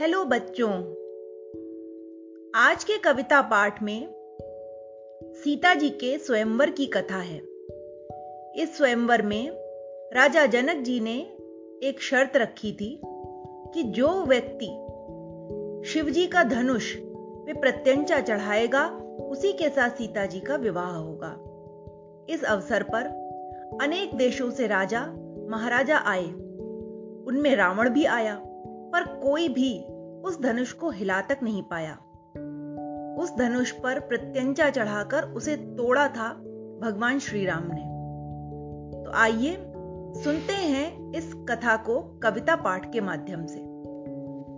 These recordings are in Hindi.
हेलो बच्चों। आज के कविता पाठ में सीता जी के स्वयंवर की कथा है। इस स्वयंवर में राजा जनक जी ने एक शर्त रखी थी कि जो व्यक्ति शिवजी का धनुष पे प्रत्यंचा चढ़ाएगा, उसी के साथ सीता जी का विवाह होगा। इस अवसर पर अनेक देशों से राजा, महाराजा आए। उनमें रावण भी आया। पर कोई भी उस धनुष को हिला तक नहीं पाया। उस धनुष पर प्रत्यंचा चढ़ाकर उसे तोड़ा था भगवान श्री राम ने। तो आइए सुनते हैं इस कथा को कविता पाठ के माध्यम से।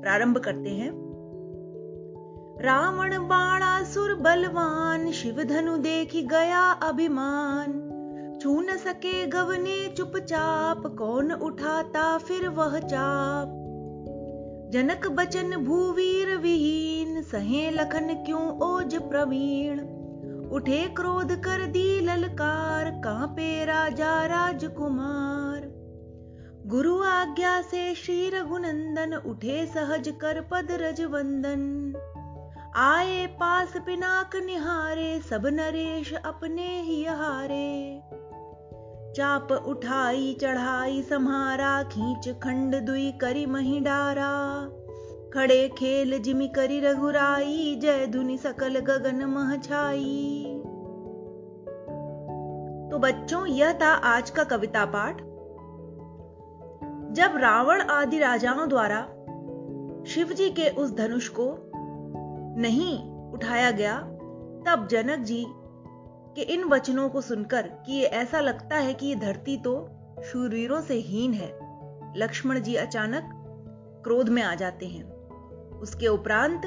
प्रारंभ करते हैं। रावण बाणासुर बलवान, शिव धनु देख गया अभिमान। छू न सके गवने चुपचाप, कौन उठाता फिर वह चाप? जनक बचन भूवीर विहीन, सहे लखन क्यों ओज प्रवीण? उठे क्रोध कर दी ललकार, कांपे राजा राजकुमार। गुरु आज्ञा से श्री रघुनंदन, उठे सहज कर पद रज वंदन आए पास पिनाक निहारे, सब नरेश अपने ही हारे। चाप उठाई, चढ़ाई सम्हारा खींच, खंड, दुई करी, मही डारा। खड़े खेल, जिमी करी, रघुराई, जय धुनि, सकल गगन, मह छाई। तो बच्चों, यह था आज का कविता पाठ। जब रावण आदि राजाओं द्वारा शिवजी के उस धनुष को नहीं उठाया गया, तब जनक जी के इन वचनों को सुनकर कि ऐसा लगता है कि ये धरती तो शूरवीरों से हीन है। लक्ष्मण जी अचानक क्रोध में आ जाते हैं। उसके उपरांत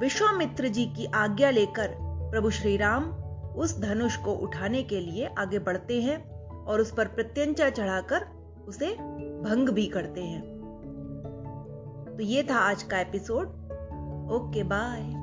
विश्वामित्र जी की आज्ञा लेकर प्रभु श्री राम उस धनुष को उठाने के लिए आगे बढ़ते हैं और उस पर प्रत्यंचा चढ़ाकर उसे भंग भी करते हैं। तो ये था आज का एपिसोड। Okay, bye.